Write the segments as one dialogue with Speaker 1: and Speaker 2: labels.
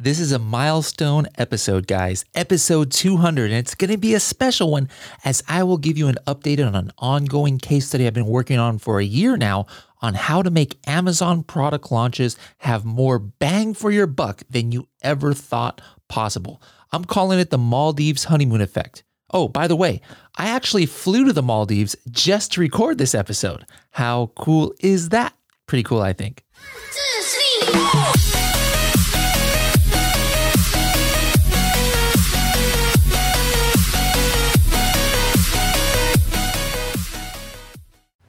Speaker 1: This is a milestone episode, guys. Episode 200, and it's going to be a special one as I will give you an update on an ongoing case study I've been working on for a year now on how to make Amazon product launches have more bang for your buck than you ever thought possible. I'm calling it the Maldives honeymoon effect. Oh, by the way, I actually flew to the Maldives just to record this episode. How cool is that? Pretty cool, I think.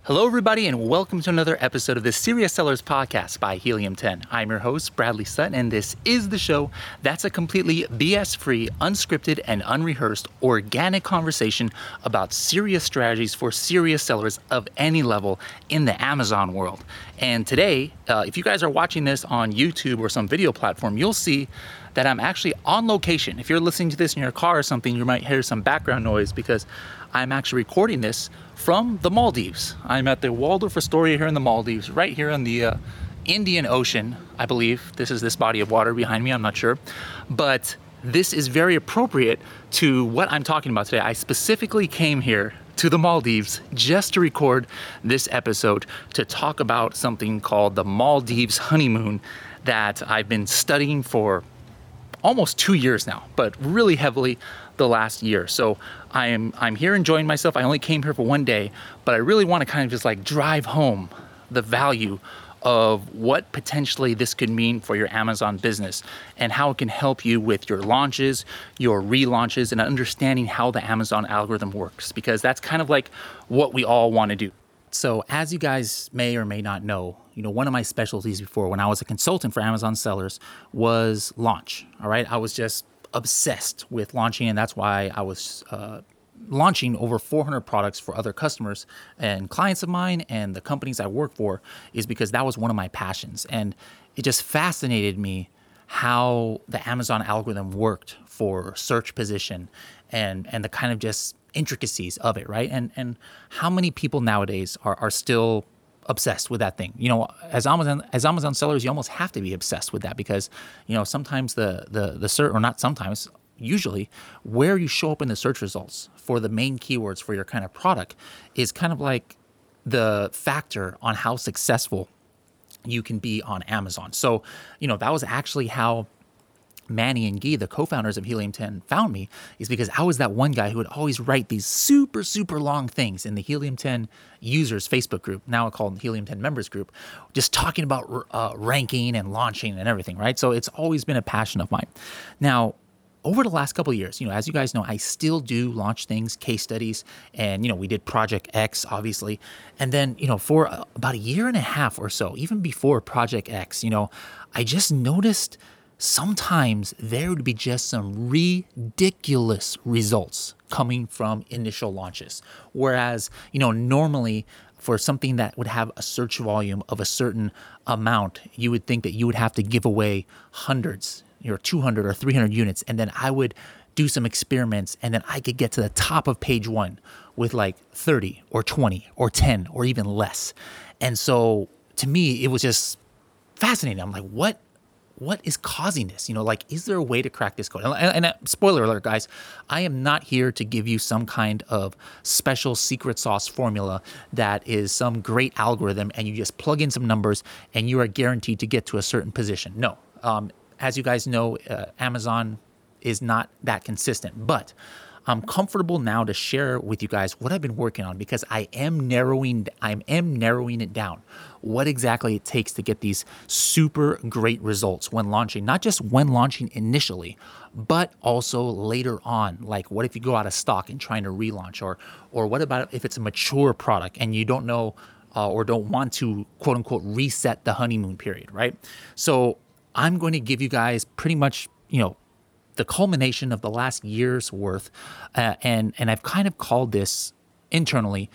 Speaker 1: Hello, everybody, and welcome to another episode of the Serious Sellers Podcast by Helium 10. I'm your host, Bradley Sutton, and this is the show that's a completely BS free, unscripted, and unrehearsed organic conversation about serious strategies for serious sellers of any level in the Amazon world. And today, uh, if you guys are watching this on YouTube or some video platform, you'll see that I'm actually on location. If you're listening to this in your car or something, you might hear some background noise because I'm actually recording this from the Maldives. I'm at the Waldorf Astoria here in the Maldives, right here in the uh, Indian Ocean, I believe. This is this body of water behind me, I'm not sure. But this is very appropriate to what I'm talking about today. I specifically came here to the Maldives just to record this episode to talk about something called the Maldives honeymoon that I've been studying for almost two years now, but really heavily the last year. So I am I'm here enjoying myself. I only came here for one day, but I really want to kind of just like drive home the value of what potentially this could mean for your Amazon business and how it can help you with your launches, your relaunches, and understanding how the Amazon algorithm works because that's kind of like what we all want to do. So, as you guys may or may not know, you know, one of my specialties before when I was a consultant for Amazon sellers was launch. All right. I was just obsessed with launching, and that's why I was uh, launching over 400 products for other customers and clients of mine and the companies I work for, is because that was one of my passions. And it just fascinated me how the Amazon algorithm worked for search position and and the kind of just intricacies of it, right? And and how many people nowadays are, are still obsessed with that thing. You know, as Amazon as Amazon sellers, you almost have to be obsessed with that because you know sometimes the the the search or not sometimes usually where you show up in the search results for the main keywords for your kind of product is kind of like the factor on how successful you can be on Amazon. So, you know, that was actually how Manny and Guy, the co-founders of Helium 10, found me is because I was that one guy who would always write these super, super long things in the Helium 10 users Facebook group, now called Helium 10 members group, just talking about uh, ranking and launching and everything, right? So it's always been a passion of mine. Now, over the last couple of years, you know, as you guys know, I still do launch things, case studies, and you know, we did Project X, obviously, and then you know, for about a year and a half or so, even before Project X, you know, I just noticed sometimes there would be just some ridiculous results coming from initial launches. Whereas, you know, normally for something that would have a search volume of a certain amount, you would think that you would have to give away hundreds, you know, 200 or 300 units. And then I would do some experiments and then I could get to the top of page one with like 30 or 20 or 10 or even less. And so to me, it was just fascinating. I'm like, what what is causing this? You know, like, is there a way to crack this code? And, and, uh, spoiler alert, guys, I am not here to give you some kind of special secret sauce formula that is some great algorithm and you just plug in some numbers and you are guaranteed to get to a certain position. No. Um, as you guys know, uh, Amazon is not that consistent, but I'm comfortable now to share with you guys what I've been working on because I am narrowing I am narrowing it down. What exactly it takes to get these super great results when launching, not just when launching initially, but also later on. Like what if you go out of stock and trying to relaunch or or what about if it's a mature product and you don't know uh, or don't want to quote unquote reset the honeymoon period, right? So I'm going to give you guys pretty much, you know, the culmination of the last year's worth, uh, and and I've kind of called this internally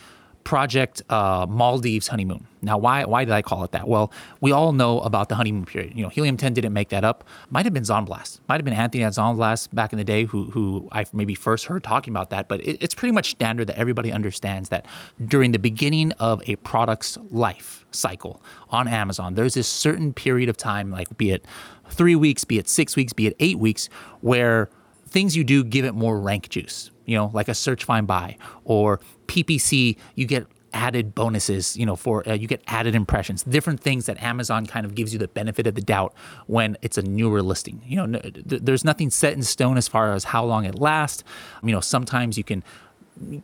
Speaker 1: Project uh, Maldives honeymoon. Now, why why did I call it that? Well, we all know about the honeymoon period. You know, Helium 10 didn't make that up. Might have been Zonblast. Might have been Anthony at Zonblast back in the day who who I maybe first heard talking about that. But it, it's pretty much standard that everybody understands that during the beginning of a product's life cycle on Amazon, there's this certain period of time, like be it three weeks, be it six weeks, be it eight weeks, where things you do give it more rank juice you know, like a search find buy or PPC, you get added bonuses, you know, for uh, you get added impressions, different things that Amazon kind of gives you the benefit of the doubt when it's a newer listing. You know, th- there's nothing set in stone as far as how long it lasts. You know, sometimes you can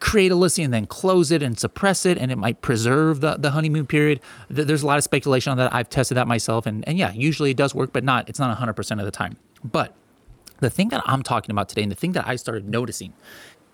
Speaker 1: create a listing and then close it and suppress it and it might preserve the, the honeymoon period there's a lot of speculation on that i've tested that myself and, and yeah usually it does work but not it's not 100% of the time but the thing that i'm talking about today and the thing that i started noticing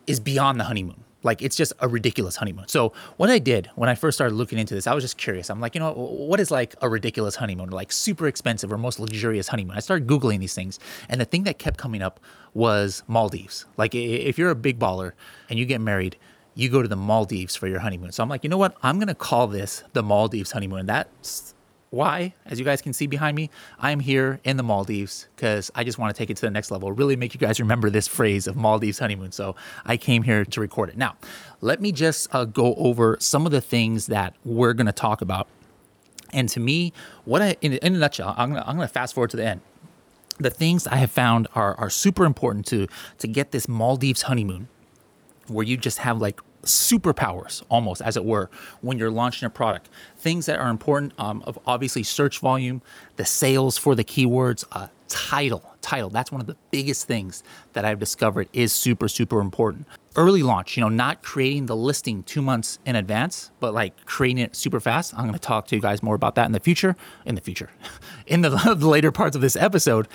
Speaker 1: is beyond the honeymoon. Like it's just a ridiculous honeymoon. So what I did when I first started looking into this, I was just curious. I'm like, you know, what is like a ridiculous honeymoon, like super expensive or most luxurious honeymoon? I started googling these things, and the thing that kept coming up was Maldives. Like if you're a big baller and you get married, you go to the Maldives for your honeymoon. So I'm like, you know what? I'm gonna call this the Maldives honeymoon. That's why, as you guys can see behind me, I'm here in the Maldives because I just want to take it to the next level, really make you guys remember this phrase of Maldives honeymoon. So I came here to record it. Now, let me just uh, go over some of the things that we're going to talk about. And to me, what I, in, in a nutshell, I'm going to fast forward to the end. The things I have found are, are super important to, to get this Maldives honeymoon where you just have like superpowers, almost as it were, when you're launching a product. Things that are important um, of obviously search volume, the sales for the keywords, uh, title. Title. That's one of the biggest things that I've discovered is super, super important. Early launch, you know, not creating the listing two months in advance, but like creating it super fast. I'm going to talk to you guys more about that in the future. In the future, in the, the later parts of this episode.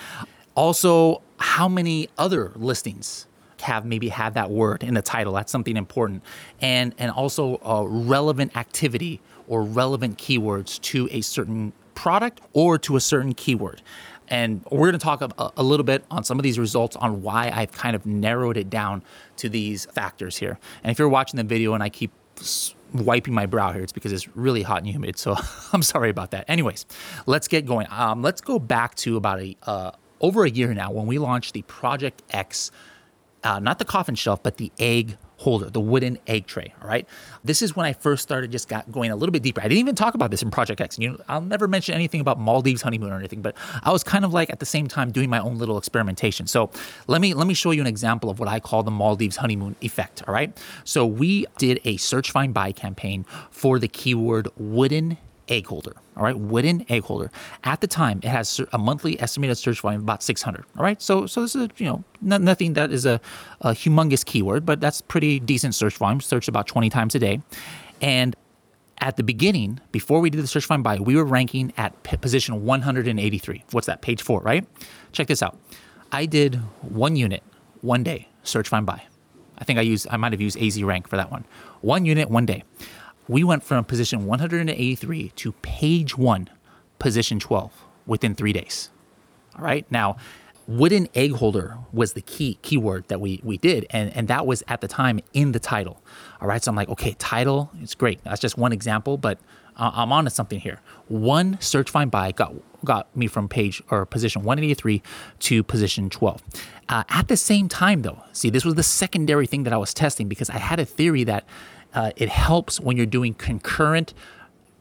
Speaker 1: Also, how many other listings have maybe have that word in the title. That's something important. And and also uh, relevant activity or relevant keywords to a certain product or to a certain keyword. And we're going to talk a, a, little bit on some of these results on why I've kind of narrowed it down to these factors here. And if you're watching the video and I keep wiping my brow here, it's because it's really hot and humid. So I'm sorry about that. Anyways, let's get going. Um, let's go back to about a uh, over a year now when we launched the Project X uh, not the coffin shelf, but the egg holder, the wooden egg tray. All right. This is when I first started just got going a little bit deeper. I didn't even talk about this in Project X. You know, I'll never mention anything about Maldives honeymoon or anything, but I was kind of like at the same time doing my own little experimentation. So let me let me show you an example of what I call the Maldives honeymoon effect. All right. So we did a search find buy campaign for the keyword wooden egg holder. All right, wooden egg holder. At the time, it has a monthly estimated search volume about 600. All right, so so this is you know n- nothing that is a, a humongous keyword, but that's pretty decent search volume. Searched about 20 times a day, and at the beginning, before we did the search find buy, we were ranking at p- position 183. What's that? Page four, right? Check this out. I did one unit, one day, search find buy. I think I used I might have used AZ rank for that one. One unit, one day we went from position 183 to page one, position 12 within three days. All right. Now, wooden egg holder was the key keyword that we we did, and and that was at the time in the title. All right. So I'm like, okay, title, it's great. That's just one example, but I'm on to something here. One search find buy got got me from page or position 183 to position 12. Uh, at the same time, though, see, this was the secondary thing that I was testing because I had a theory that uh, it helps when you're doing concurrent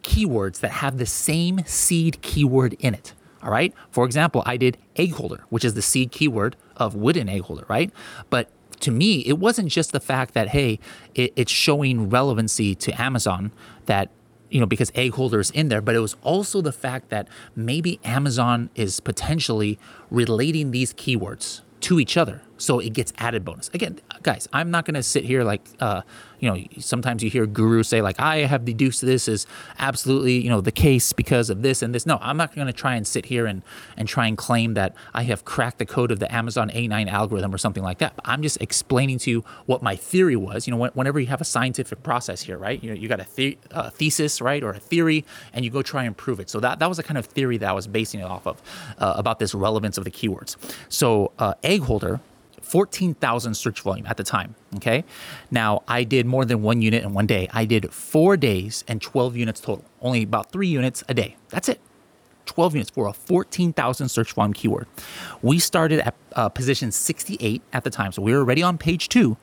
Speaker 1: keywords that have the same seed keyword in it. All right. For example, I did egg holder, which is the seed keyword of wooden egg holder, right? But to me, it wasn't just the fact that, hey, it, it's showing relevancy to Amazon that, you know, because egg holder is in there, but it was also the fact that maybe Amazon is potentially relating these keywords to each other so it gets added bonus. Again guys i'm not to sit here like uh, you know sometimes you hear gurus say like i have deduced this is absolutely you know the case because of this and this. No i'm not to try and sit here and and try and claim that i have cracked the code of the amazon a9 algorithm or something like that. I'm just explaining to you what my theory was. You know whenever you have a scientific process here right you know you got a, the- a thesis right or a theory and you go try and prove it. So that that was the kind of theory that i was basing it off of uh, about this relevance of the keywords. So uh, egg holder 14,000 search volume at the time. Okay. Now I did more than one unit in one day. I did four days and 12 units total, only about three units a day. That's it. 12 units for a 14,000 search volume keyword. We started at uh, position 68 at the time. So we were already on page two.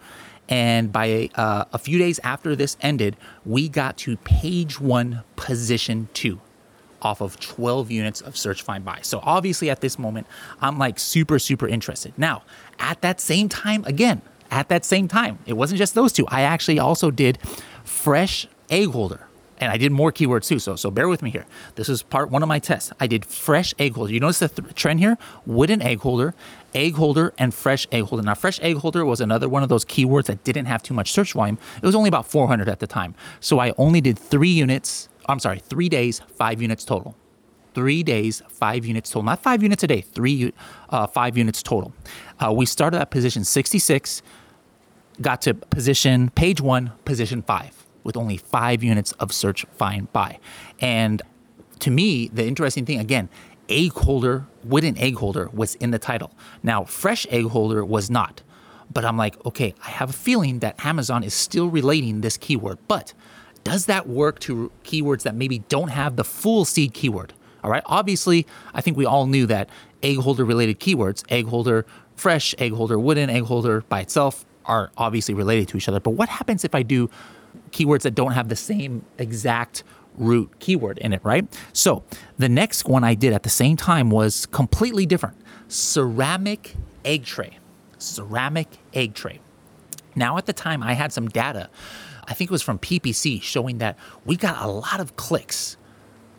Speaker 1: And by uh, a few days after this ended, we got to page one, position two off of 12 units of search find buy. So obviously at this moment, I'm like super, super interested. Now, at that same time, again, at that same time, it wasn't just those two. I actually also did fresh egg holder. And I did more keywords too, so so bear with me here. This is part one of my test. I did fresh egg holder. You notice the th- trend here? Wooden egg holder, egg holder, and fresh egg holder. Now, fresh egg holder was another one of those keywords that didn't have too much search volume. It was only about 400 at the time. So I only did three units I'm sorry, three days, five units total. Three days, five units total. Not five units a day, three, uh, five units total. Uh, we started at position 66, got to position, page one, position five, with only five units of search, find, buy. And to me, the interesting thing, again, egg holder, wooden egg holder was in the title. Now, fresh egg holder was not. But I'm like, okay, I have a feeling that Amazon is still relating this keyword. But does that work to keywords that maybe don't have the full seed keyword? All right. Obviously, I think we all knew that egg holder related keywords, egg holder fresh, egg holder wooden, egg holder by itself are obviously related to each other. But what happens if I do keywords that don't have the same exact root keyword in it, right? So the next one I did at the same time was completely different ceramic egg tray. Ceramic egg tray. Now, at the time, I had some data I think it was from PPC showing that we got a lot of clicks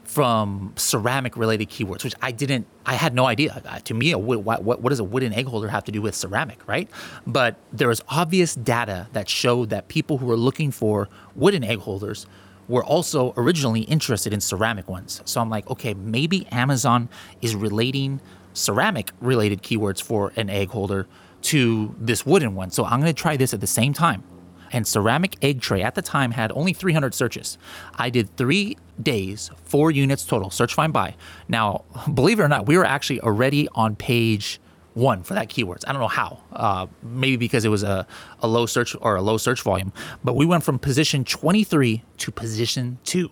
Speaker 1: from ceramic related keywords, which I didn't, I had no idea. To me, what, what, what does a wooden egg holder have to do with ceramic, right? But there was obvious data that showed that people who were looking for wooden egg holders were also originally interested in ceramic ones. So I'm like, okay, maybe Amazon is relating ceramic related keywords for an egg holder to this wooden one. So I'm to try this at the same time and ceramic egg tray at the time had only 300 searches. I did three days, four units total, search, find, buy. Now, believe it or not, we were actually already on page one for that keywords. I don't know how. Uh, maybe because it was a, a low search or a low search volume, but we went from position 23 to position two.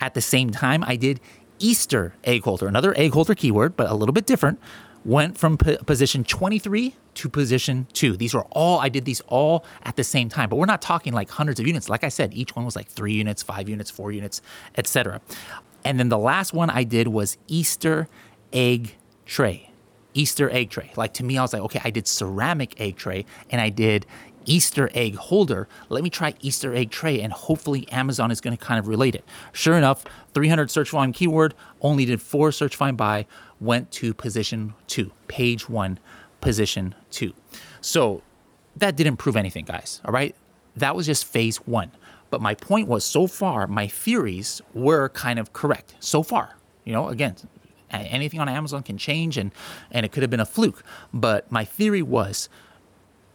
Speaker 1: At the same time, I did Easter egg holder, another egg holder keyword, but a little bit different went from p- position 23 to position 2. These were all I did these all at the same time, but we're not talking like hundreds of units. Like I said, each one was like 3 units, 5 units, 4 units, etc. And then the last one I did was Easter egg tray. Easter egg tray. Like to me I was like, okay, I did ceramic egg tray and I did Easter egg holder. Let me try Easter egg tray, and hopefully Amazon is going to kind of relate it. Sure enough, 300 search volume keyword, only did four search find buy, went to position two, page one, position two. So that didn't prove anything, guys. All right. That was just phase one. But my point was so far, my theories were kind of correct. So far, you know, again, anything on Amazon can change and, and it could have been a fluke. But my theory was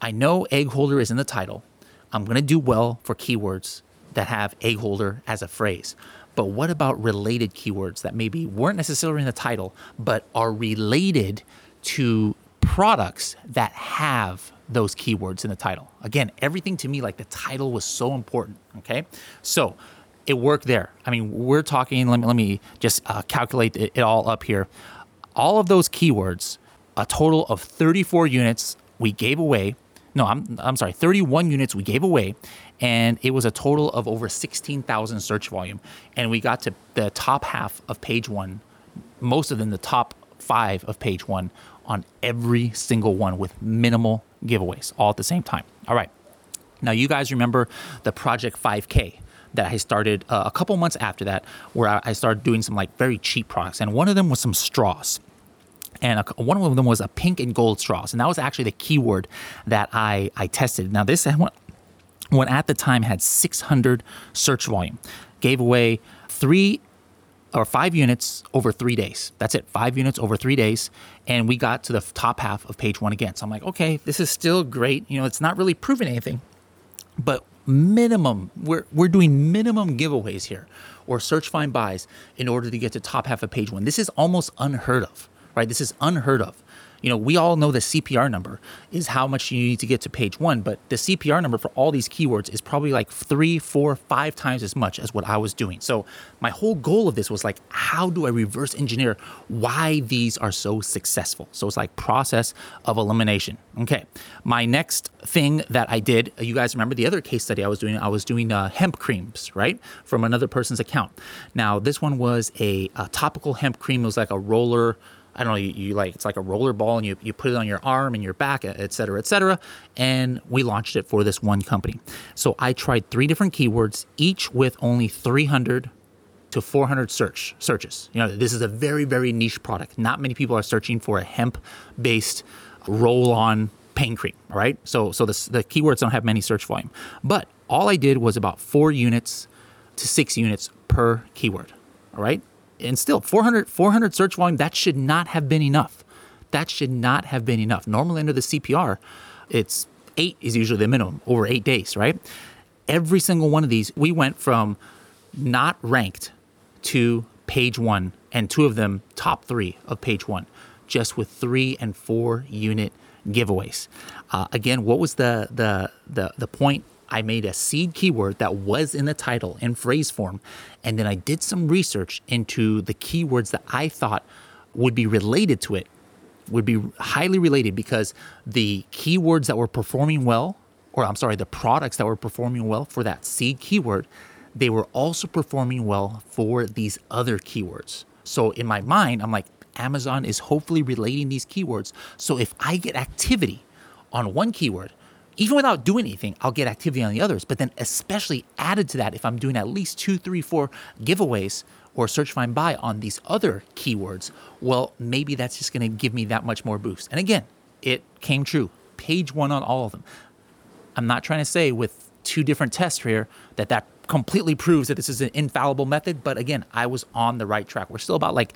Speaker 1: I know egg holder is in the title. I'm going to do well for keywords that have egg holder as a phrase. But what about related keywords that maybe weren't necessarily in the title, but are related to products that have those keywords in the title? Again, everything to me, like the title was so important. Okay. So it worked there. I mean, we're talking, let me, let me just uh, calculate it, it all up here. All of those keywords, a total of 34 units we gave away. No, I'm, I'm sorry, 31 units we gave away and it was a total of over 16,000 search volume. And we got to the top half of page one, most of them the top five of page one on every single one with minimal giveaways all at the same time. All right. Now, you guys remember the Project 5K that I started uh, a couple months after that, where I started doing some like very cheap products. And one of them was some straws and a, one of them was a pink and gold straws, and that was actually the keyword that I I tested. Now this one at the time had 600 search volume, gave away three or five units over three days. That's it, five units over three days. And we got to the top half of page one again. So I'm like, okay, this is still great. You know, it's not really proving anything, but minimum, we're, we're doing minimum giveaways here or search find buys in order to get to top half of page one. This is almost unheard of, right? This is unheard of you know, we all know the CPR number is how much you need to get to page one, but the CPR number for all these keywords is probably like three, four, five times as much as what I was doing. So my whole goal of this was like, how do I reverse engineer why these are so successful? So it's like process of elimination. Okay. My next thing that I did, you guys remember the other case study I was doing? I was doing uh, hemp creams, right? From another person's account. Now, this one was a, a topical hemp cream. It was like a roller I don't know, you, you, like it's like a roller ball and you, you put it on your arm and your back, et cetera, et cetera. And we launched it for this one company. So I tried three different keywords, each with only 300 to 400 search searches. You know, this is a very, very niche product. Not many people are searching for a hemp based roll on pain cream, right? So, so the, the keywords don't have many search volume. But all I did was about four units to six units per keyword, all right? And still 400 400 search volume that should not have been enough. That should not have been enough. Normally under the cpr it's eight is usually the minimum over eight days right? Every single one of these we went from not ranked to page one and two of them top three of page one just with three and four unit giveaways. Uh, again what was the the the, the point I made a seed keyword that was in the title in phrase form. And then I did some research into the keywords that I thought would be related to it, would be highly related because the keywords that were performing well, or I'm sorry, the products that were performing well for that seed keyword, they were also performing well for these other keywords. So in my mind, I'm like, Amazon is hopefully relating these keywords. So if I get activity on one keyword, even without doing anything, I'll get activity on the others. But then, especially added to that, if I'm doing at least two, three, four giveaways or search, find, buy on these other keywords, well, maybe that's just going to give me that much more boost. And again, it came true. Page one on all of them. I'm not trying to say with two different tests here that that completely proves that this is an infallible method. But again, I was on the right track. We're still about like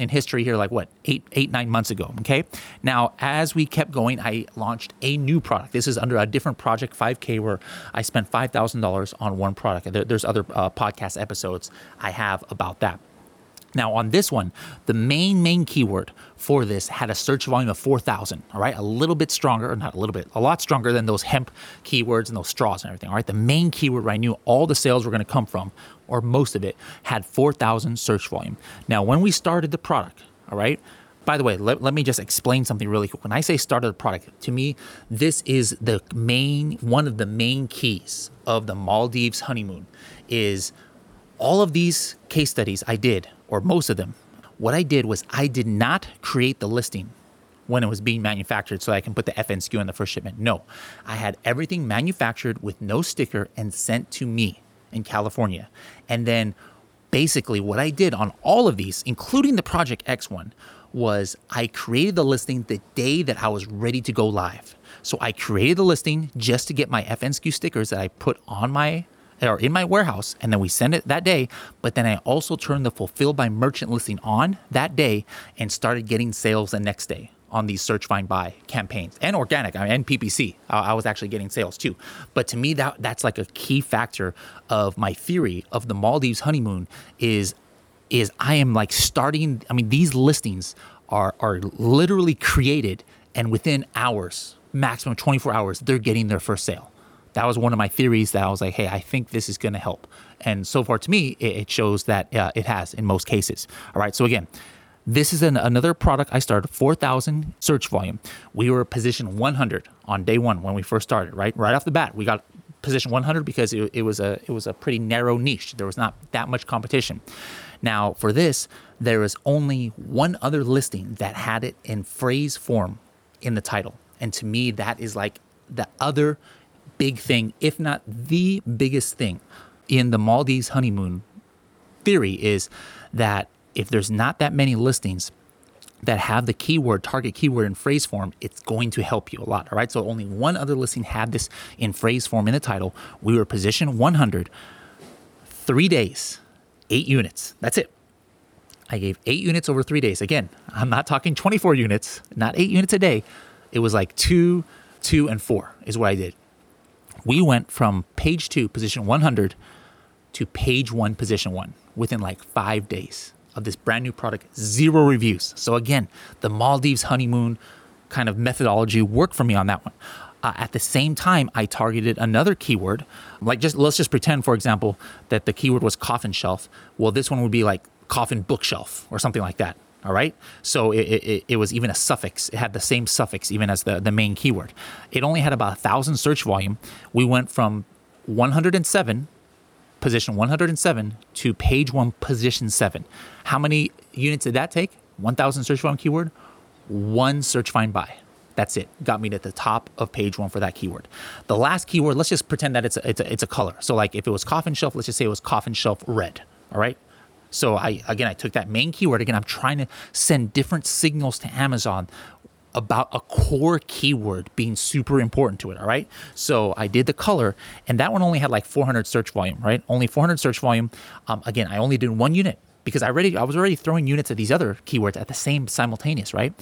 Speaker 1: in history here, like what, eight, eight, nine months ago. Okay. Now, as we kept going, I launched a new product. This is under a different project, 5K, where I spent $5,000 on one product. There's other uh, podcast episodes I have about that. Now, on this one, the main, main keyword for this had a search volume of 4,000, all right? A little bit stronger, not a little bit, a lot stronger than those hemp keywords and those straws and everything, all right? The main keyword where I knew all the sales were gonna come from, or most of it, had 4,000 search volume. Now, when we started the product, all right? By the way, let, let me just explain something really quick. When I say started the product, to me, this is the main, one of the main keys of the Maldives honeymoon is all of these case studies I did or most of them, what I did was I did not create the listing when it was being manufactured so I can put the FNSKU on the first shipment. No, I had everything manufactured with no sticker and sent to me in California. And then basically what I did on all of these, including the Project X one, was I created the listing the day that I was ready to go live. So I created the listing just to get my FNSKU stickers that I put on my or in my warehouse and then we send it that day. But then I also turned the fulfilled by merchant listing on that day and started getting sales the next day on these search find buy campaigns and organic I mean, and ppc I, I was actually getting sales too but to me that that's like a key factor of my theory of the maldives honeymoon is is i am like starting i mean these listings are are literally created and within hours maximum 24 hours they're getting their first sale that was one of my theories that I was like, hey, I think this is going to help. And so far to me, it, it shows that uh, it has in most cases. All right. So again, this is an, another product I started 4,000 search volume. We were position 100 on day one when we first started, right? Right off the bat, we got position 100 because it, it was a it was a pretty narrow niche. There was not that much competition. Now for this, there is only one other listing that had it in phrase form in the title, and to me that is like the other big thing, if not the biggest thing in the Maldives honeymoon theory is that if there's not that many listings that have the keyword, target keyword in phrase form, it's going to help you a lot. All right. So only one other listing had this in phrase form in the title. We were position 100, three days, eight units. That's it. I gave eight units over three days. Again, I'm not talking 24 units, not eight units a day. It was like two, two, and four is what I did we went from page two, position 100, to page one, position one within like five days of this brand new product, zero reviews. So, again, the Maldives honeymoon kind of methodology worked for me on that one. Uh, at the same time, I targeted another keyword. Like, just let's just pretend, for example, that the keyword was coffin shelf. Well, this one would be like coffin bookshelf or something like that. All right. So it, it, it, was even a suffix. It had the same suffix even as the, the main keyword. It only had about a thousand search volume. We went from 107, position 107 to page one, position seven. How many units did that take? 1,000 search volume keyword, one search find buy. That's it. Got me to the top of page one for that keyword. The last keyword, let's just pretend that it's a, it's a, it's a color. So like if it was coffin shelf, let's just say it was coffin shelf red. All right. So I again I took that main keyword again I'm trying to send different signals to Amazon about a core keyword being super important to it, all right? So I did the color and that one only had like 400 search volume, right? Only 400 search volume. Um, again, I only did one unit because I already I was already throwing units at these other keywords at the same simultaneous, right?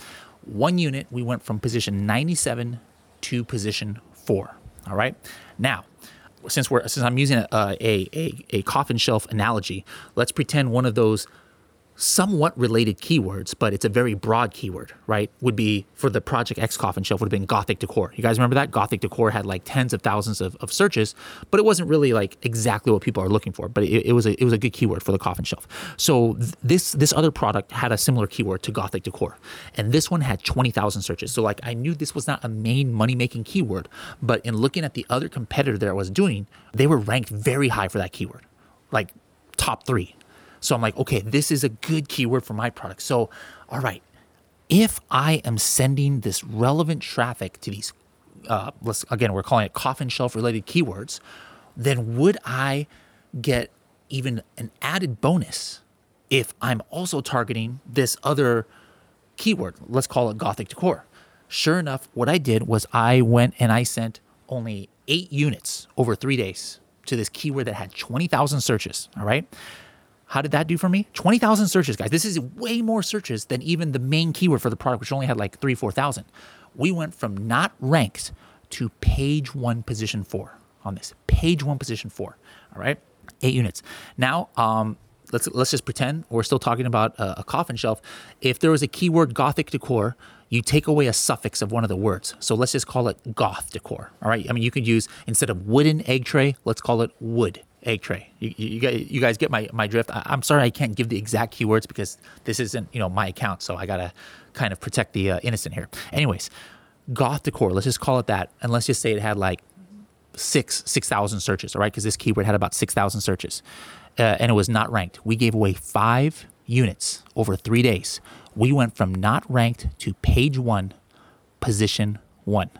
Speaker 1: One unit we went from position 97 to position 4, all right? Now, since we're since I'm using a, a, a, a coffin shelf analogy, let's pretend one of those somewhat related keywords, but it's a very broad keyword, right? Would be for the Project X coffin shelf would have been Gothic decor. You guys remember that? Gothic decor had like tens of thousands of, of searches, but it wasn't really like exactly what people are looking for. But it, it was a it was a good keyword for the coffin shelf. So th- this this other product had a similar keyword to Gothic decor, and this one had twenty thousand searches. So like I knew this was not a main money making keyword, but in looking at the other competitor that I was doing, they were ranked very high for that keyword, like top three so I'm like, okay, this is a good keyword for my product. So, all right, if I am sending this relevant traffic to these, uh, let's again, we're calling it coffin shelf related keywords, then would I get even an added bonus if I'm also targeting this other keyword? Let's call it Gothic decor. Sure enough, what I did was I went and I sent only eight units over three days to this keyword that had 20,000 searches. All right. How did that do for me? 20,000 searches, guys. This is way more searches than even the main keyword for the product, which only had like three, 4,000. We went from not ranked to page one, position four on this. Page one, position four. All right. Eight units. Now, um, let's let's just pretend we're still talking about a, a, coffin shelf. If there was a keyword Gothic decor, you take away a suffix of one of the words. So let's just call it Goth decor. All right. I mean, you could use instead of wooden egg tray, let's call it wood egg tray. You, you, you, guys get my, my drift. I, am sorry I can't give the exact keywords because this isn't you know my account, so I gotta kind of protect the uh, innocent here. Anyways, goth decor. Let's just call it that, and let's just say it had like six six thousand searches. All right, because this keyword had about six thousand searches, uh, and it was not ranked. We gave away five units over three days. We went from not ranked to page one, position one,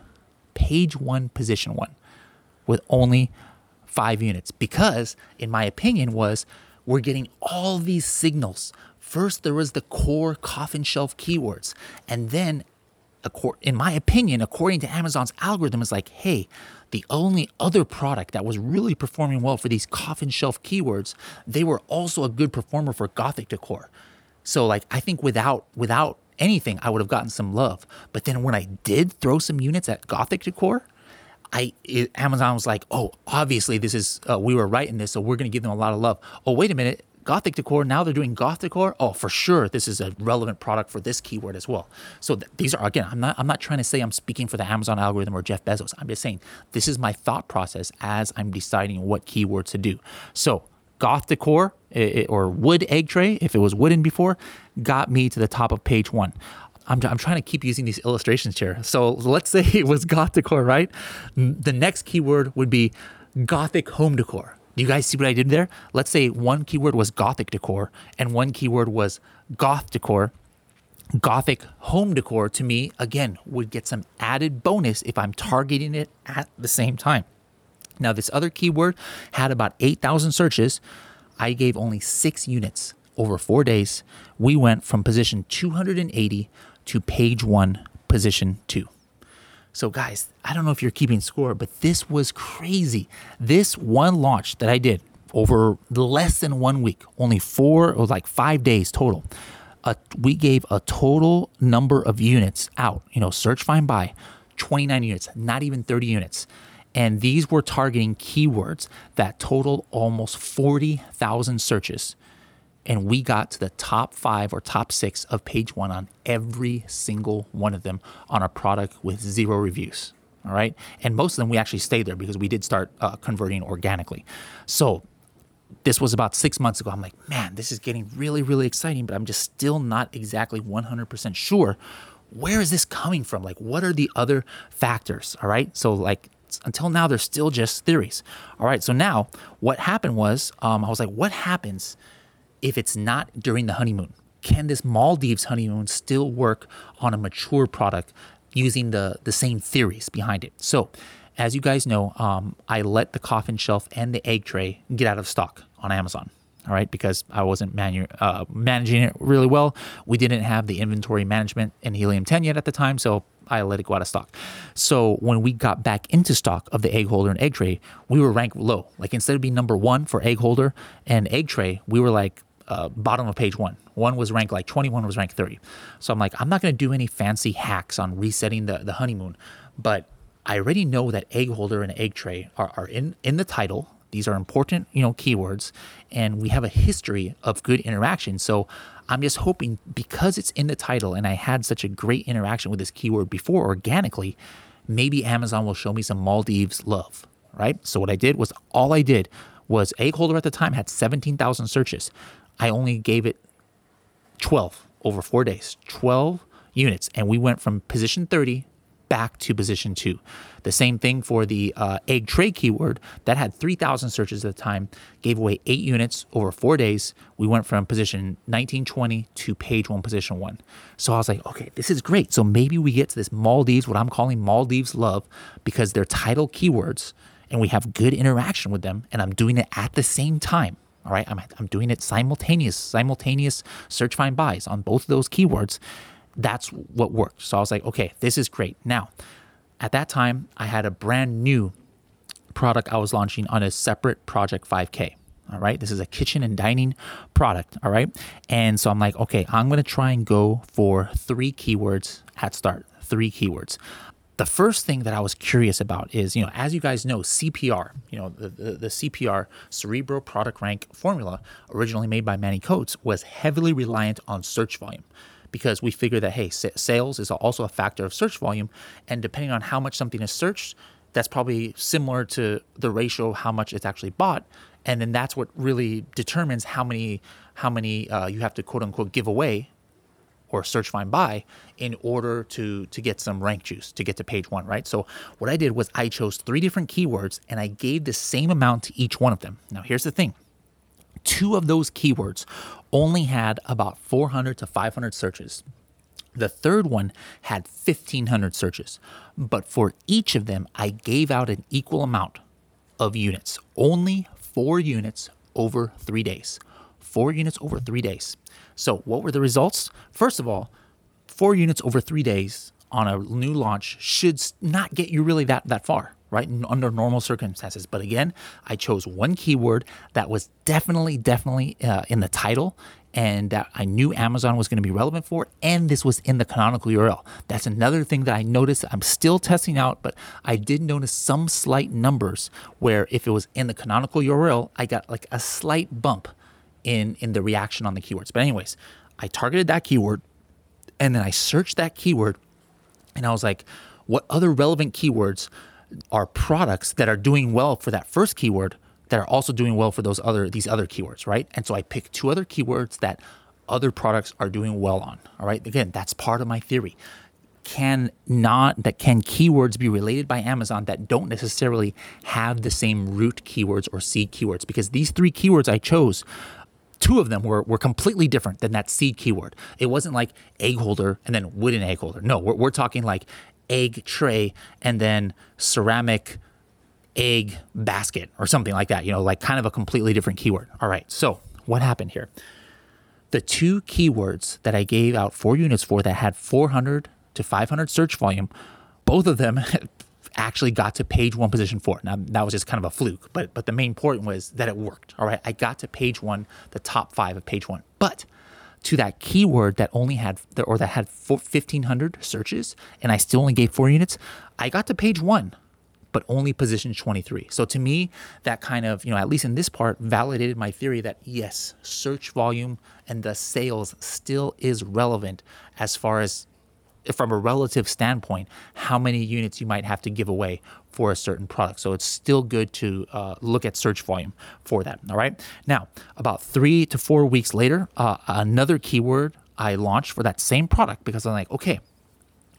Speaker 1: page one, position one, with only five units because, in my opinion, was we're getting all these signals. First, there was the core coffin shelf keywords, and then, in my opinion, according to Amazon's algorithm, is like, hey, the only other product that was really performing well for these coffin shelf keywords, they were also a good performer for Gothic decor. So, like, I think without without anything, I would have gotten some love. But then when I did throw some units at Gothic decor, I it, Amazon was like, oh, obviously this is uh, we were right in this, so we're going to give them a lot of love. Oh, wait a minute, Gothic decor. Now they're doing Goth decor. Oh, for sure, this is a relevant product for this keyword as well. So th- these are again, I'm not I'm not trying to say I'm speaking for the Amazon algorithm or Jeff Bezos. I'm just saying this is my thought process as I'm deciding what keywords to do. So goth decor or wood egg tray, if it was wooden before, got me to the top of page one. I'm, I'm trying to keep using these illustrations here. So let's say it was goth decor, right? The next keyword would be gothic home decor. Do you guys see what I did there? Let's say one keyword was gothic decor and one keyword was goth decor. Gothic home decor to me, again, would get some added bonus if I'm targeting it at the same time. Now, this other keyword had about 8,000 searches. I gave only six units over four days. We went from position 280 to page one, position two. So, guys, I don't know if you're keeping score, but this was crazy. This one launch that I did over less than one week, only four or like five days total. Uh, we gave a total number of units out, you know, search, find, buy, 29 units, not even 30 units. And these were targeting keywords that total almost 40,000 searches and we got to the top five or top six of page one on every single one of them on a product with zero reviews. All right. And most of them we actually stayed there because we did start uh, converting organically. So this was about six months ago. I'm like, man, this is getting really, really exciting, but I'm just still not exactly 100% sure where is this coming from? Like, what are the other factors? All right. So, like, until now, they're still just theories. All right. So now, what happened was, um, I was like, what happens if it's not during the honeymoon? Can this Maldives honeymoon still work on a mature product using the the same theories behind it? So, as you guys know, um, I let the coffin shelf and the egg tray get out of stock on Amazon. All right, because I wasn't manu- uh, managing it really well. We didn't have the inventory management in Helium 10 yet at the time, so I let it go out of stock. So when we got back into stock of the egg holder and egg tray, we were ranked low. Like instead of being number one for egg holder and egg tray, we were like uh, bottom of page one. One was ranked like 21 was ranked 30. So I'm like, I'm not going to do any fancy hacks on resetting the, the honeymoon, but I already know that egg holder and egg tray are, are in, in the title. These are important, you know, keywords, and we have a history of good interaction. So I'm just hoping because it's in the title and I had such a great interaction with this keyword before organically, maybe Amazon will show me some Maldives love, right? So what I did was all I did was egg holder at the time had 17,000 searches. I only gave it 12 over four days, 12 units, and we went from position 30 back to position two. The same thing for the uh, egg tray keyword that had 3,000 searches at the time, gave away eight units over four days. We went from position 1920 to page one, position one. So I was like, okay, this is great. So maybe we get to this Maldives, what I'm calling Maldives love, because they're title keywords and we have good interaction with them. And I'm doing it at the same time. All right, I'm, I'm doing it simultaneous, simultaneous search find buys on both of those keywords that's what worked. So I was like, okay, this is great. Now, at that time, I had a brand new product I was launching on a separate Project 5K. All right. This is a kitchen and dining product. All right. And so I'm like, okay, I'm going to try and go for three keywords at start, three keywords. The first thing that I was curious about is, you know, as you guys know, CPR, you know, the, the, the CPR, Cerebro Product Rank formula, originally made by Manny Coats, was heavily reliant on search volume because we figure that, hey, sales is also a factor of search volume. And depending on how much something is searched, that's probably similar to the ratio of how much it's actually bought. And then that's what really determines how many how many uh, you have to quote unquote give away or search find buy in order to to get some rank juice to get to page one right so what i did was i chose three different keywords and i gave the same amount to each one of them now here's the thing two of those keywords only had about 400 to 500 searches. The third one had 1,500 searches. But for each of them, I gave out an equal amount of units, only four units over three days. Four units over three days. So, what were the results? First of all, four units over three days on a new launch should not get you really that, that far right? Under normal circumstances. But again, I chose one keyword that was definitely, definitely uh, in the title and that I knew Amazon was going to be relevant for, and this was in the canonical URL. That's another thing that I noticed. I'm still testing out, but I did notice some slight numbers where if it was in the canonical URL, I got like a slight bump in in the reaction on the keywords. But anyways, I targeted that keyword, and then I searched that keyword, and I was like, what other relevant keywords are products that are doing well for that first keyword that are also doing well for those other these other keywords, right? And so I picked two other keywords that other products are doing well on. All right. Again, that's part of my theory. Can not that can keywords be related by Amazon that don't necessarily have the same root keywords or seed keywords? Because these three keywords I chose two of them were, were completely different than that seed keyword. It wasn't like egg holder and then wooden egg holder. No, we're, we're talking like egg tray and then ceramic egg basket or something like that, you know, like kind of a completely different keyword. All right, so what happened here? The two keywords that I gave out four units for that had 400 to 500 search volume, both of them actually got to page one, position four. Now that was just kind of a fluke, but but the main point was that it worked. All right, I got to page one, the top five of page one, but to that keyword that only had or that had 1500 searches and I still only gave 4 units, I got to page 1 but only position 23. So to me, that kind of, you know, at least in this part, validated my theory that yes, search volume and the sales still is relevant as far as from a relative standpoint, how many units you might have to give away for a certain product. So it's still good to uh, look at search volume for that. All right. Now, about three to four weeks later, uh, another keyword I launched for that same product because I'm like, okay,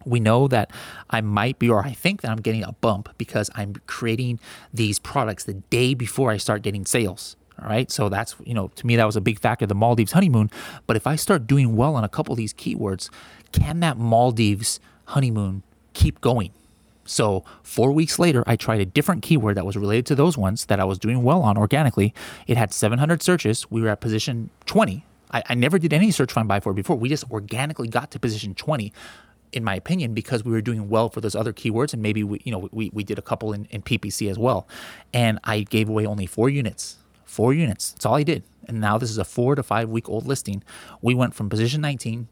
Speaker 1: we know that I might be, or I think that I'm getting a bump because I'm creating these products the day before I start getting sales. All right. So that's, you know, to me, that was a big factor, the Maldives honeymoon. But if I start doing well on a couple of these keywords, can that Maldives honeymoon keep going? So, four weeks later, I tried a different keyword that was related to those ones that I was doing well on organically. It had 700 searches. We were at position 20. I, I never did any search find buy for before. We just organically got to position 20 in my opinion, because we were doing well for those other keywords, and maybe we, you know, we, we did a couple in, in PPC as well. And I gave away only four units. Four units. That's all I did. And now this is a four to five week old listing. We went from position 19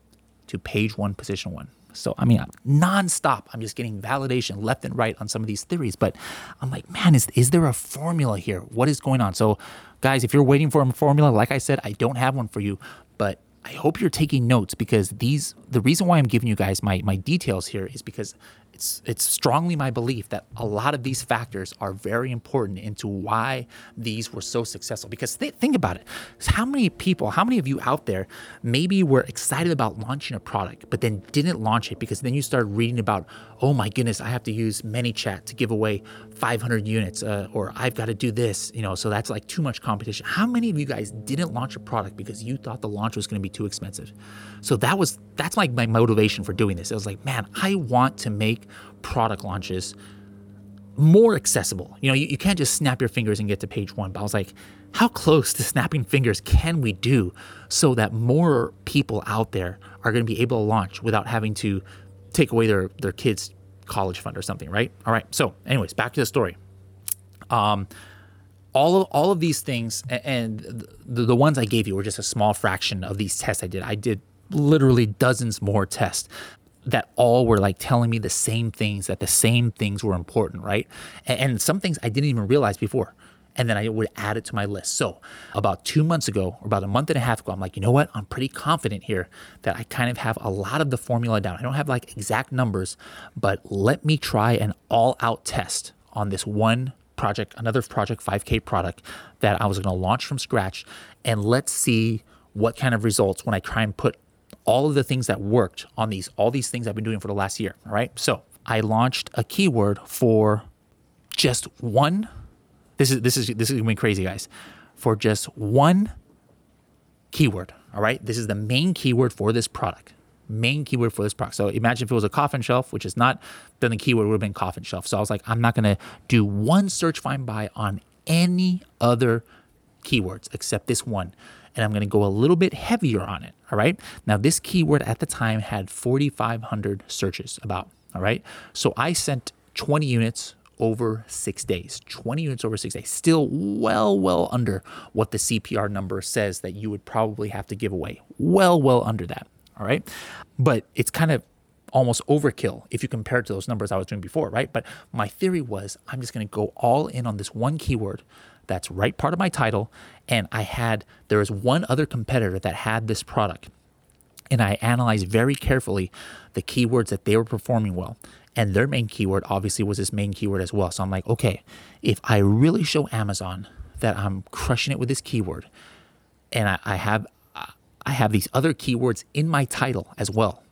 Speaker 1: to page one, position one. So, I mean, nonstop, I'm just getting validation left and right on some of these theories. But I'm like, man, is, is there a formula here? What is going on? So, guys, if you're waiting for a formula, like I said, I don't have one for you, but I hope you're taking notes because these the reason why I'm giving you guys my my details here is because it's it's strongly my belief that a lot of these factors are very important into why these were so successful. Because th- think about it, how many people, how many of you out there, maybe were excited about launching a product, but then didn't launch it because then you started reading about, oh my goodness, I have to use ManyChat to give away 500 units, uh, or I've got to do this, you know, so that's like too much competition. How many of you guys didn't launch a product because you thought the launch was going to be too expensive? So that was that's like my motivation for doing this. It was like, man, I want to make product launches more accessible. You know, you, you can't just snap your fingers and get to page one. But I was like, how close to snapping fingers can we do so that more people out there are going to be able to launch without having to take away their their kids' college fund or something, right? All right. So, anyways, back to the story. Um, all of all of these things, and the, the ones I gave you were just a small fraction of these tests I did. I did literally dozens more tests that all were like telling me the same things, that the same things were important, right? And, and, some things I didn't even realize before. And then I would add it to my list. So about two months ago, or about a month and a half ago, I'm like, you know what? I'm pretty confident here that I kind of have a lot of the formula down. I don't have like exact numbers, but let me try an all out test on this one project, another project, 5K product that I was going to launch from scratch. And let's see what kind of results when I try and put all of the things that worked on these, all these things I've been doing for the last year. All right. So I launched a keyword for just one. This is this is this is gonna be crazy, guys. For just one keyword. All right. This is the main keyword for this product. Main keyword for this product. So imagine if it was a coffin shelf, which is not, then the keyword would have been coffin shelf. So I was like, I'm not gonna do one search find buy on any other keywords except this one and I'm going to go a little bit heavier on it. All right. Now, this keyword at the time had 4,500 searches about. All right. So I sent 20 units over six days. 20 units over six days. Still well, well under what the CPR number says that you would probably have to give away. Well, well under that. All right. But it's kind of almost overkill if you compare it to those numbers I was doing before, right? But my theory was I'm just going to go all in on this one keyword that's right part of my title. And I had, there was one other competitor that had this product. And I analyzed very carefully the keywords that they were performing well. And their main keyword obviously was this main keyword as well. So I'm like, okay, if I really show Amazon that I'm crushing it with this keyword, and I, I have I have these other keywords in my title as well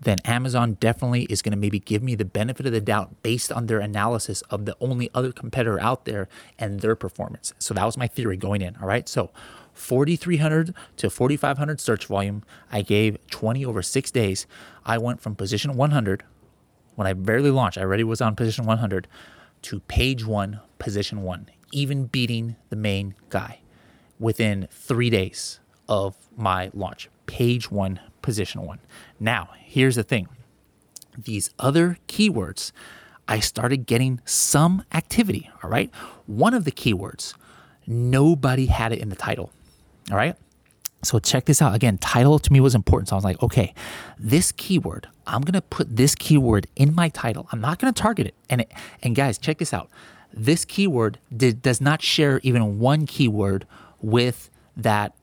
Speaker 1: then Amazon definitely is going to maybe give me the benefit of the doubt based on their analysis of the only other competitor out there and their performance. So that was my theory going in. All right. So 4,300 to 4,500 search volume. I gave 20 over six days. I went from position 100 when I barely launched, I already was on position 100 to page one, position one, even beating the main guy within three days of my launch. Page one, position one. Now, here's the thing these other keywords, I started getting some activity. All right. One of the keywords, nobody had it in the title. All right. So check this out. Again, title to me was important. So I was like, okay, this keyword, I'm to put this keyword in my title. I'm not to target it. And it, and guys, check this out. This keyword did, does not share even one keyword with that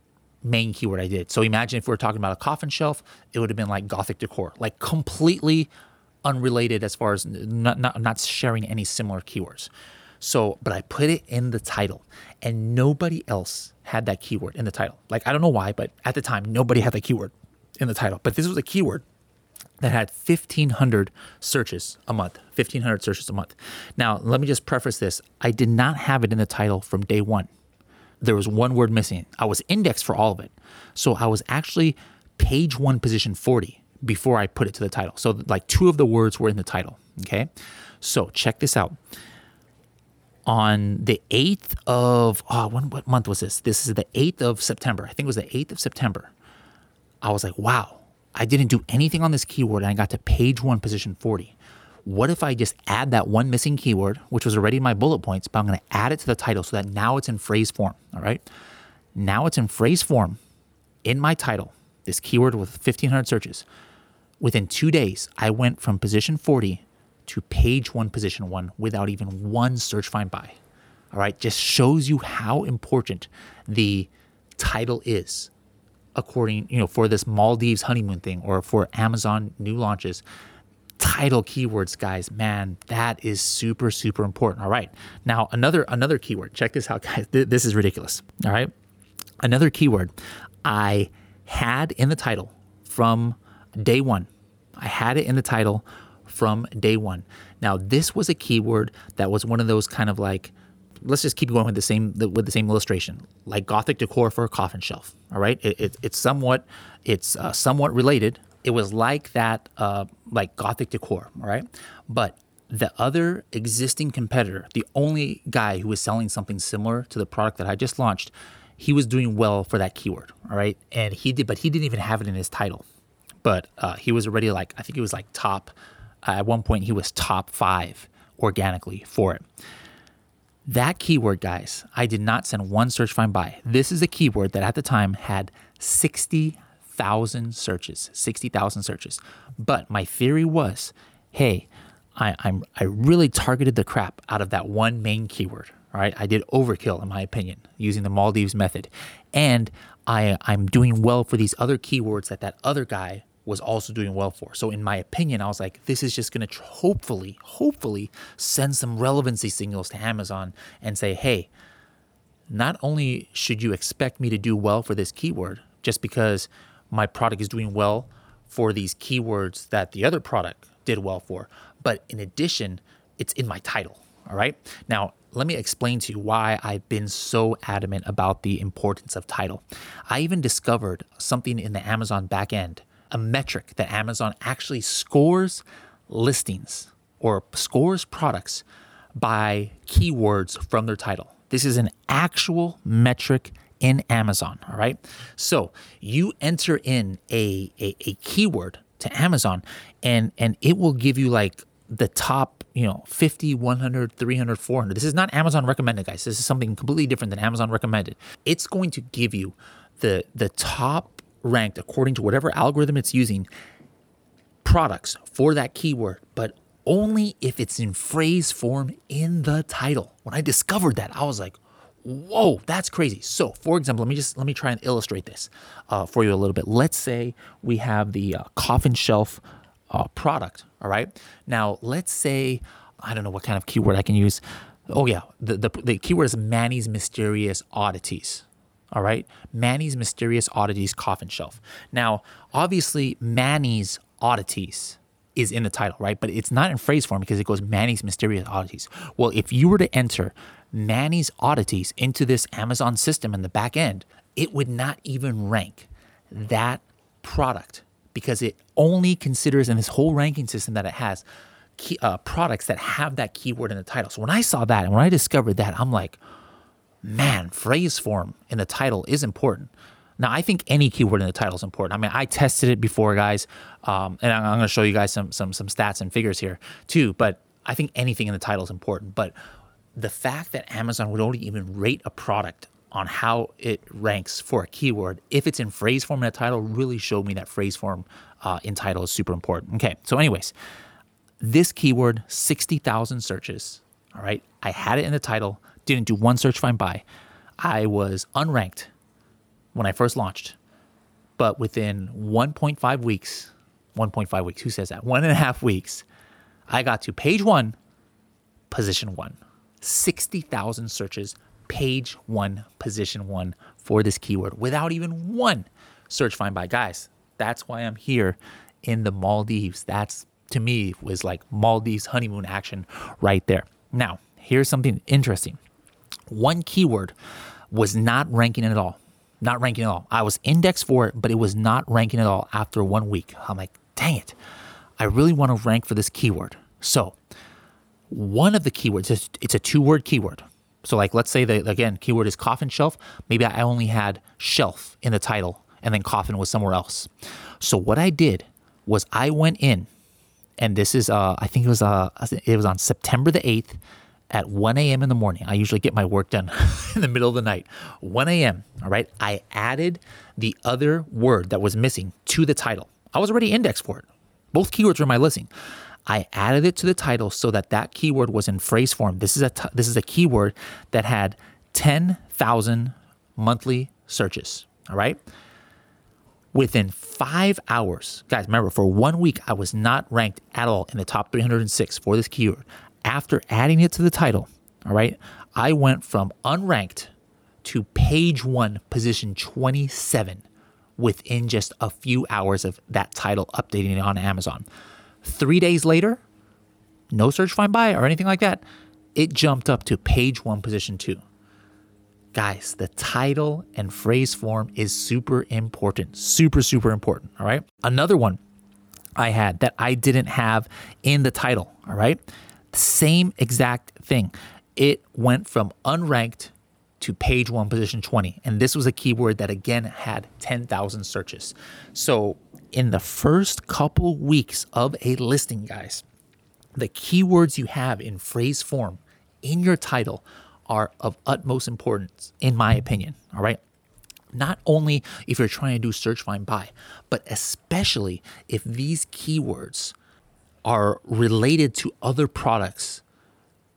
Speaker 1: main keyword I did. So imagine if we are talking about a coffin shelf, it would have been like gothic decor, like completely unrelated as far as not, not, not sharing any similar keywords. So, but I put it in the title and nobody else had that keyword in the title. Like, I don't know why, but at the time, nobody had that keyword in the title. But this was a keyword that had 1,500 searches a month. 1,500 searches a month. Now, let me just preface this I did not have it in the title from day one. There was one word missing. I was indexed for all of it. So I was actually page one, position 40 before I put it to the title. So, like, two of the words were in the title. Okay. So, check this out on the 8th of oh when, what month was this? This is the 8th of september. I think it was the 8th of september. I was like wow i didn't do anything on this keyword and i got to page one position 40 what if i just add that one missing keyword which was already in my bullet points but i'm going to add it to the title so that now it's in phrase form all right? Now it's in phrase form in my title this keyword with 1500 searches. Within two days i went from position 40 to page one, position one without even one search find buy. All right, just shows you how important the title is according, you know, for this Maldives honeymoon thing or for Amazon new launches. Title keywords, guys, man, that is super, super important. All right. Now, another another keyword. Check this out, guys. This is ridiculous. All right. Another keyword I had in the title from day one. I had it in the title from day one. Now, this was a keyword that was one of those kind of like, let's just keep going with the same with the same illustration, like Gothic decor for a coffin shelf. All right, it, it, it's somewhat it's uh, somewhat related. It was like that, uh, like Gothic decor. All right, but the other existing competitor, the only guy who was selling something similar to the product that I just launched, he was doing well for that keyword. All right, and he did, but he didn't even have it in his title. But uh, he was already like I think he was like top at one point, he was top five organically for it. That keyword, guys, I did not send one search find buy. This is a keyword that at the time had 60,000 searches, 60,000 searches. But my theory was, hey, I, I'm I really targeted the crap out of that one main keyword. Right, I did overkill in my opinion using the Maldives method, and I I'm doing well for these other keywords that that other guy was also doing well for. So, in my opinion, I was like, this is just going to hopefully, hopefully send some relevancy signals to Amazon and say, hey, not only should you expect me to do well for this keyword just because my product is doing well for these keywords that the other product did well for, but in addition, it's in my title. All right. Now, let me explain to you why I've been so adamant about the importance of title. I even discovered something in the Amazon backend a metric that Amazon actually scores listings or scores products by keywords from their title. This is an actual metric in Amazon. All right. So you enter in a, a, a keyword to Amazon and, and it will give you like the top, you know, 50, 100, 300, 400. This is not Amazon recommended, guys. This is something completely different than Amazon recommended. It's going to give you the the top ranked according to whatever algorithm it's using products for that keyword, but only if it's in phrase form in the title. When I discovered that, I was like, whoa, that's crazy. So, for example, let me just let me try and illustrate this uh, for you a little bit. Let's say we have the uh, coffin shelf uh, product. All right. Now, let's say I don't know what kind of keyword I can use. Oh yeah, the the, the keyword is Manny's mysterious oddities. All right. Manny's Mysterious Oddities Coffin Shelf. Now, obviously, Manny's Oddities is in the title, right? But it's not in phrase form because it goes Manny's Mysterious Oddities. Well, if you were to enter Manny's Oddities into this Amazon system in the back end, it would not even rank that product because it only considers in this whole ranking system that it has key, uh, products that have that keyword in the title. So when I saw that and when I discovered that, I'm like, man, phrase form in the title is important. Now, I think any keyword in the title is important. I mean, I tested it before, guys, um, and I'm, I'm going to show you guys some some some stats and figures here too. But I think anything in the title is important. But the fact that Amazon would only even rate a product on how it ranks for a keyword, if it's in phrase form in a title, really showed me that phrase form uh, in title is super important. Okay, so, anyways, this keyword, 60,000 searches. All right, I had it in the title, didn't do one search find buy. I was unranked when I first launched, but within 1.5 weeks, 1.5 weeks, who says that? One and a half weeks, I got to page one, position one. 60,000 searches, page one, position one for this keyword without even one search find buy. Guys, that's why I'm here in the Maldives. That's to me was like Maldives honeymoon action right there. Now, here's something interesting. One keyword was not ranking at all. Not ranking at all. I was indexed for it, but it was not ranking at all after one week. I'm like, dang it. I really want to rank for this keyword. So, one of the keywords, it's a two word keyword. So, like, let's say that again, keyword is coffin shelf. Maybe I only had shelf in the title and then coffin was somewhere else. So, what I did was I went in, and this is, uh, I think it was, uh, it was on September the 8th at 1 a.m. in the morning. I usually get my work done in the middle of the night. 1 a.m. All right. I added the other word that was missing to the title. I was already indexed for it. Both keywords were in my listing. I added it to the title so that that keyword was in phrase form. This is a t- this is a keyword that had 10,000 monthly searches. All right. Within five hours, guys, remember for one week, I was not ranked at all in the top 306 for this keyword. After adding it to the title, all right, I went from unranked to page one, position 27 within just a few hours of that title updating on Amazon. Three days later, no search find buy or anything like that, it jumped up to page one, position two. Guys, the title and phrase form is super important. Super, super important. All right. Another one I had that I didn't have in the title. All right. Same exact thing. It went from unranked to page one, position 20. And this was a keyword that again had 10,000 searches. So in the first couple weeks of a listing, guys, the keywords you have in phrase form in your title are of utmost importance, in my opinion. All right. Not only if you're trying to do search, find, buy, but especially if these keywords are related to other products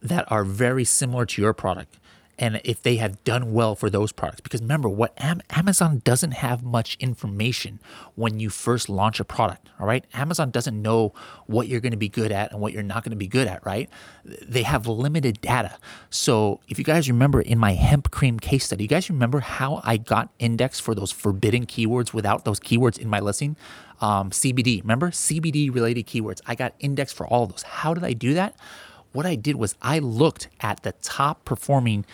Speaker 1: that are very similar to your product and if they have done well for those products. Because remember, what Am- Amazon doesn't have much information when you first launch a product. All right, Amazon doesn't know what you're going to be good at and what you're not going to be good at. Right? They have limited data. So if you guys remember in my hemp cream case study, you guys remember how I got indexed for those forbidden keywords without those keywords in my listing? Um, CBD, remember CBD related keywords? I got indexed for all of those. How did I do that? What I did was I looked at the top performing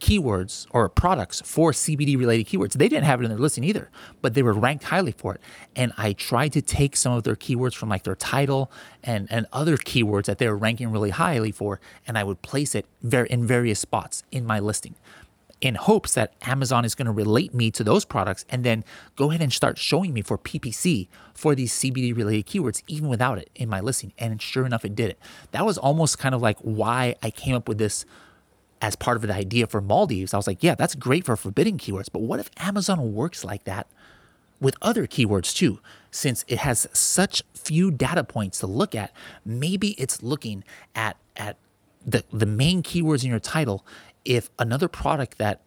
Speaker 1: keywords or products for CBD related keywords. They didn't have it in their listing either, but they were ranked highly for it. And I tried to take some of their keywords from like their title and, and other keywords that they were ranking really highly for, and I would place it in various spots in my listing in hopes that Amazon is going to relate me to those products and then go ahead and start showing me for PPC for these CBD related keywords, even without it in my listing. And sure enough, it did it. That was almost kind of like why I came up with this as part of the idea for Maldives. I was like, yeah, that's great for forbidden keywords, but what if Amazon works like that with other keywords too? Since it has such few data points to look at, maybe it's looking at at the, the main keywords in your title if another product that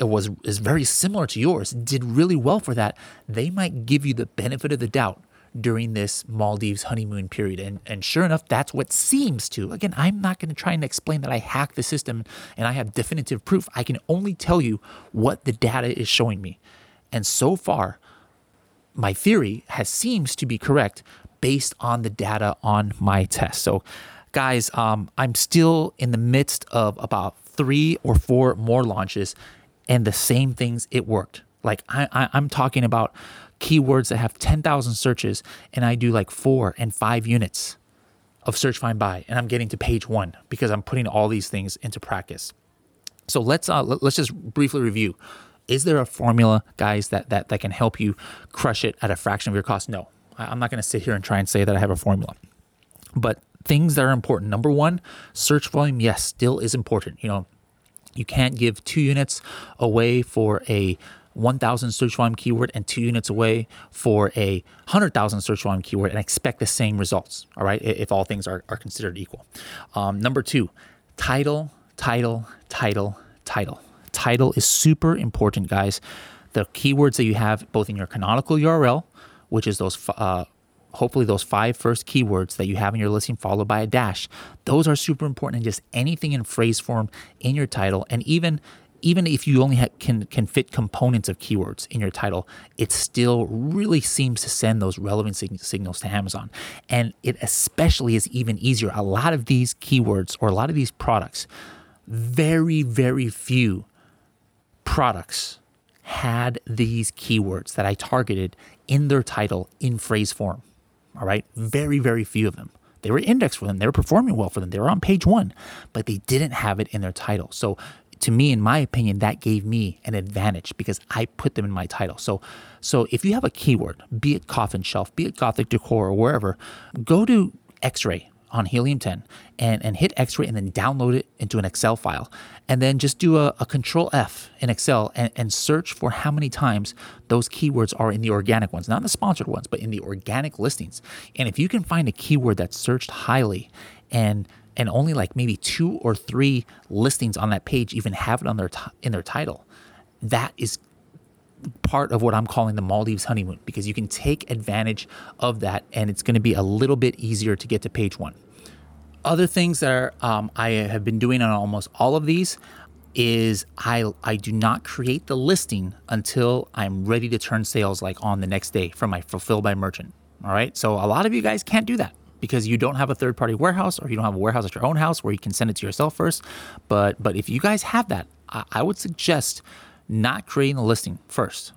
Speaker 1: was is very similar to yours did really well for that, they might give you the benefit of the doubt during this Maldives honeymoon period. And, and sure enough, that's what seems to. Again, I'm not going to try and explain that I hacked the system and I have definitive proof. I can only tell you what the data is showing me. And so far, my theory has seems to be correct based on the data on my test. So, guys, um, I'm still in the midst of about three or four more launches and the same things, it worked. Like I, I, I'm talking about keywords that have 10,000 searches and I do like four and five units of search find buy and I'm getting to page one because I'm putting all these things into practice. So let's uh, let's just briefly review. Is there a formula, guys, that that that can help you crush it at a fraction of your cost? No, I'm not going to sit here and try and say that I have a formula. But things that are important. Number one, search volume, yes, still is important. You know, You can't give two units away for a 1,000 search volume keyword and two units away for a 100,000 search volume keyword and expect the same results, all right, if all things are, are considered equal. Um, number two, title, title, title, title. Title is super important, guys. The keywords that you have both in your canonical URL, which is those uh, hopefully those five first keywords that you have in your listing followed by a dash those are super important and just anything in phrase form in your title and even even if you only ha- can can fit components of keywords in your title, it still really seems to send those relevant sig- signals to Amazon. And it especially is even easier. A lot of these keywords or a lot of these products, very very few products had these keywords that I targeted in their title in phrase form. All right, very very few of them. They were indexed for them. They were performing well for them. They were on page one, but they didn't have it in their title. So to me, in my opinion, that gave me an advantage because I put them in my title. So, so if you have a keyword, be it coffin shelf, be it gothic decor or wherever, go to X-ray on Helium 10 and, and hit X-ray and then download it into an Excel file. And then just do a, a control F in Excel and, and search for how many times those keywords are in the organic ones, not the sponsored ones, but in the organic listings. And if you can find a keyword that's searched highly and and only like maybe two or three listings on that page even have it on their t- in their title. That is part of what I'm calling the Maldives honeymoon because you can take advantage of that and it's going to be a little bit easier to get to page one. Other things that are, um, I have been doing on almost all of these is I I do not create the listing until I'm ready to turn sales like on the next day from my fulfilled by merchant. All right. So a lot of you guys can't do that because you don't have a third party warehouse or you don't have a warehouse at your own house where you can send it to yourself first. But but if you guys have that, I, I would suggest not creating a listing first.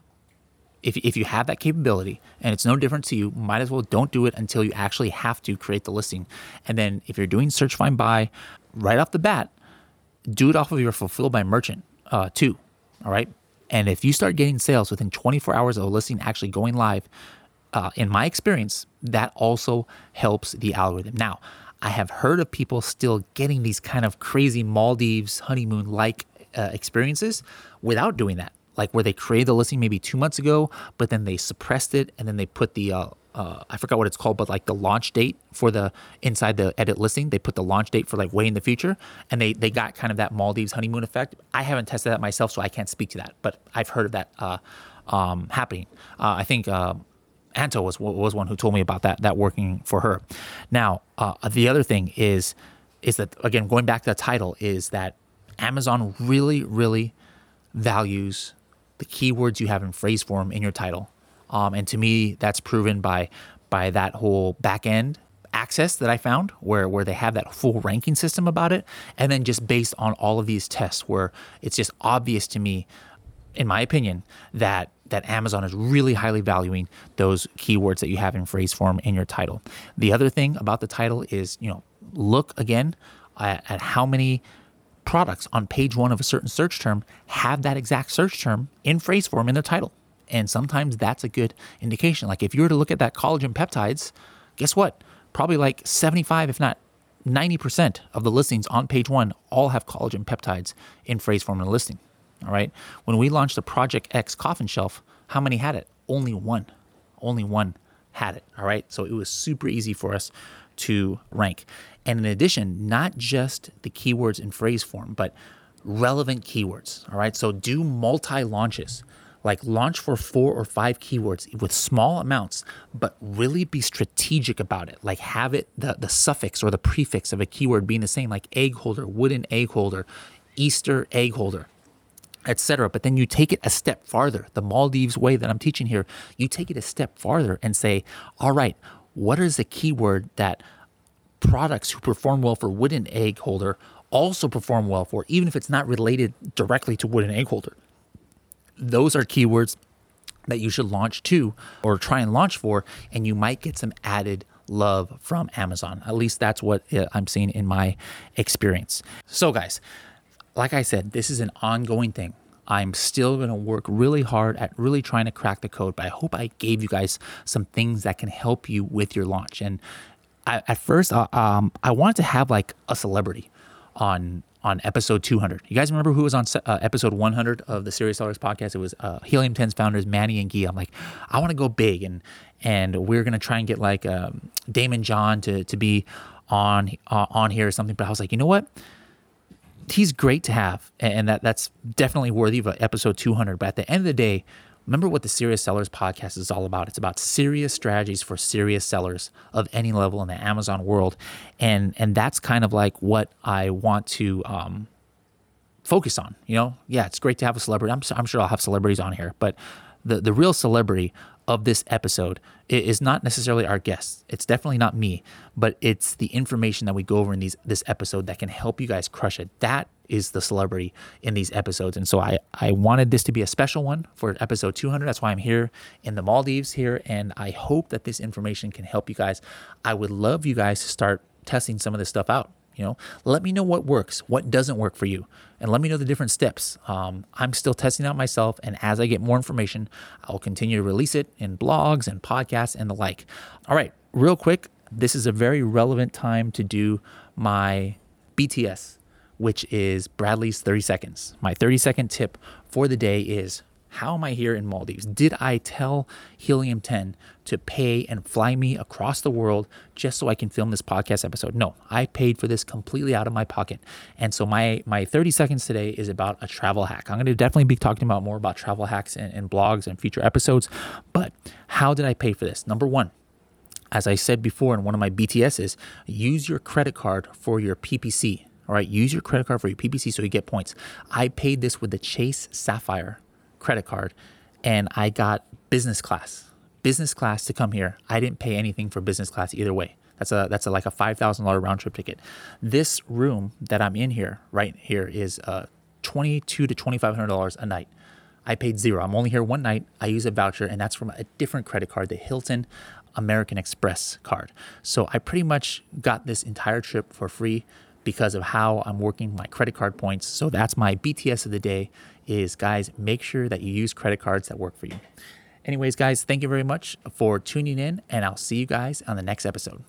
Speaker 1: If, if you have that capability and it's no different to you, might as well don't do it until you actually have to create the listing. And then if you're doing search, find, buy right off the bat, do it off of your fulfilled by merchant uh, too. All right. And if you start getting sales within 24 hours of a listing actually going live, uh, in my experience, that also helps the algorithm. Now, I have heard of people still getting these kind of crazy Maldives honeymoon like uh, experiences without doing that. Like where they created the listing maybe two months ago, but then they suppressed it and then they put the uh, uh, I forgot what it's called, but like the launch date for the inside the edit listing, they put the launch date for like way in the future, and they they got kind of that Maldives honeymoon effect. I haven't tested that myself, so I can't speak to that, but I've heard of that uh, um, happening. Uh, I think uh, Anto was was one who told me about that that working for her. Now, uh, the other thing is is that again going back to the title is that Amazon really really values the keywords you have in phrase form in your title, um, and to me that's proven by by that whole back end access that I found where where they have that full ranking system about it and then just based on all of these tests where it's just obvious to me in my opinion that that Amazon is really highly valuing those keywords that you have in phrase form in your title. The other thing about the title is, you know, look again at, at how many products on page one of a certain search term have that exact search term in phrase form in their title. And sometimes that's a good indication. Like if you were to look at that collagen peptides, guess what? Probably like 75, if not 90% of the listings on page one all have collagen peptides in phrase form in the listing. All right. When we launched the Project X coffin shelf, how many had it? Only one. Only one had it. All right. So it was super easy for us to rank. And in addition, not just the keywords in phrase form, but relevant keywords. All right. So do multi launches. Like launch for four or five keywords with small amounts, but really be strategic about it. Like have it the, the suffix or the prefix of a keyword being the same, like egg holder, wooden egg holder, Easter egg holder etc. But then you take it a step farther. The Maldives way that I'm teaching here, you take it a step farther and say, all right, what is the keyword that products who perform well for wooden egg holder also perform well for, even if it's not related directly to wooden egg holder? Those are keywords that you should launch to or try and launch for, and you might get some added love from Amazon. At least that's what uh, I'm seeing in my experience. So, guys, like I said, this is an ongoing thing. I'm still going to work really hard at really trying to crack the code, but I hope I gave you guys some things that can help you with your launch. And I, at first, uh, um, I wanted to have like a celebrity on on episode 200. You guys remember who was on uh, episode 100 of the Serious Sellers podcast? It was uh, Helium 10's founders Manny and Guy. I'm like, I want to go big, and and we're gonna try and get like um, Daymond John to to be on uh, on here or something. But I was like, you know what? He's great to have, and that that's definitely worthy of episode 200. But at the end of the day, remember what the Serious Sellers podcast is all about. It's about serious strategies for serious sellers of any level in the Amazon world, and and that's kind of like what I want to um, focus on. You know, yeah, it's great to have a celebrity. I'm I'm sure I'll have celebrities on here, but the the real celebrity of this episode it is not necessarily our guests. It's definitely not me, but it's the information that we go over in these this episode that can help you guys crush it. That is the celebrity in these episodes. And so I, I wanted this to be a special one for episode 200. That's why I'm here in the Maldives here. And I hope that this information can help you guys. I would love you guys to start testing some of this stuff out. You know, let me know what works, what doesn't work for you, and let me know the different steps. Um, I'm still testing out myself, and as I get more information, I'll continue to release it in blogs and podcasts and the like. All right, real quick, this is a very relevant time to do my BTS, which is Bradley's 30 seconds. My 30 second tip for the day is how am I here in Maldives? Did I tell Helium 10 to pay and fly me across the world just so I can film this podcast episode? No, I paid for this completely out of my pocket. And so my my 30 seconds today is about a travel hack. I'm going to definitely be talking about more about travel hacks and, and blogs and future episodes. But how did I pay for this? Number one, as I said before in one of my BTSs, use your credit card for your PPC. All right, use your credit card for your PPC so you get points. I paid this with the Chase Sapphire credit card and I got business class. Business class to come here. I didn't pay anything for business class either way. That's a that's a, like a five thousand dollar round trip ticket. This room that I'm in here right here is uh, twenty two to twenty five hundred dollars a night. I paid zero. I'm only here one night. I use a voucher, and that's from a different credit card, the Hilton American Express card. So I pretty much got this entire trip for free because of how I'm working my credit card points. So that's my BTS of the day is guys, make sure that you use credit cards that work for you. Anyways, guys, thank you very much for tuning in, and I'll see you guys on the next episode.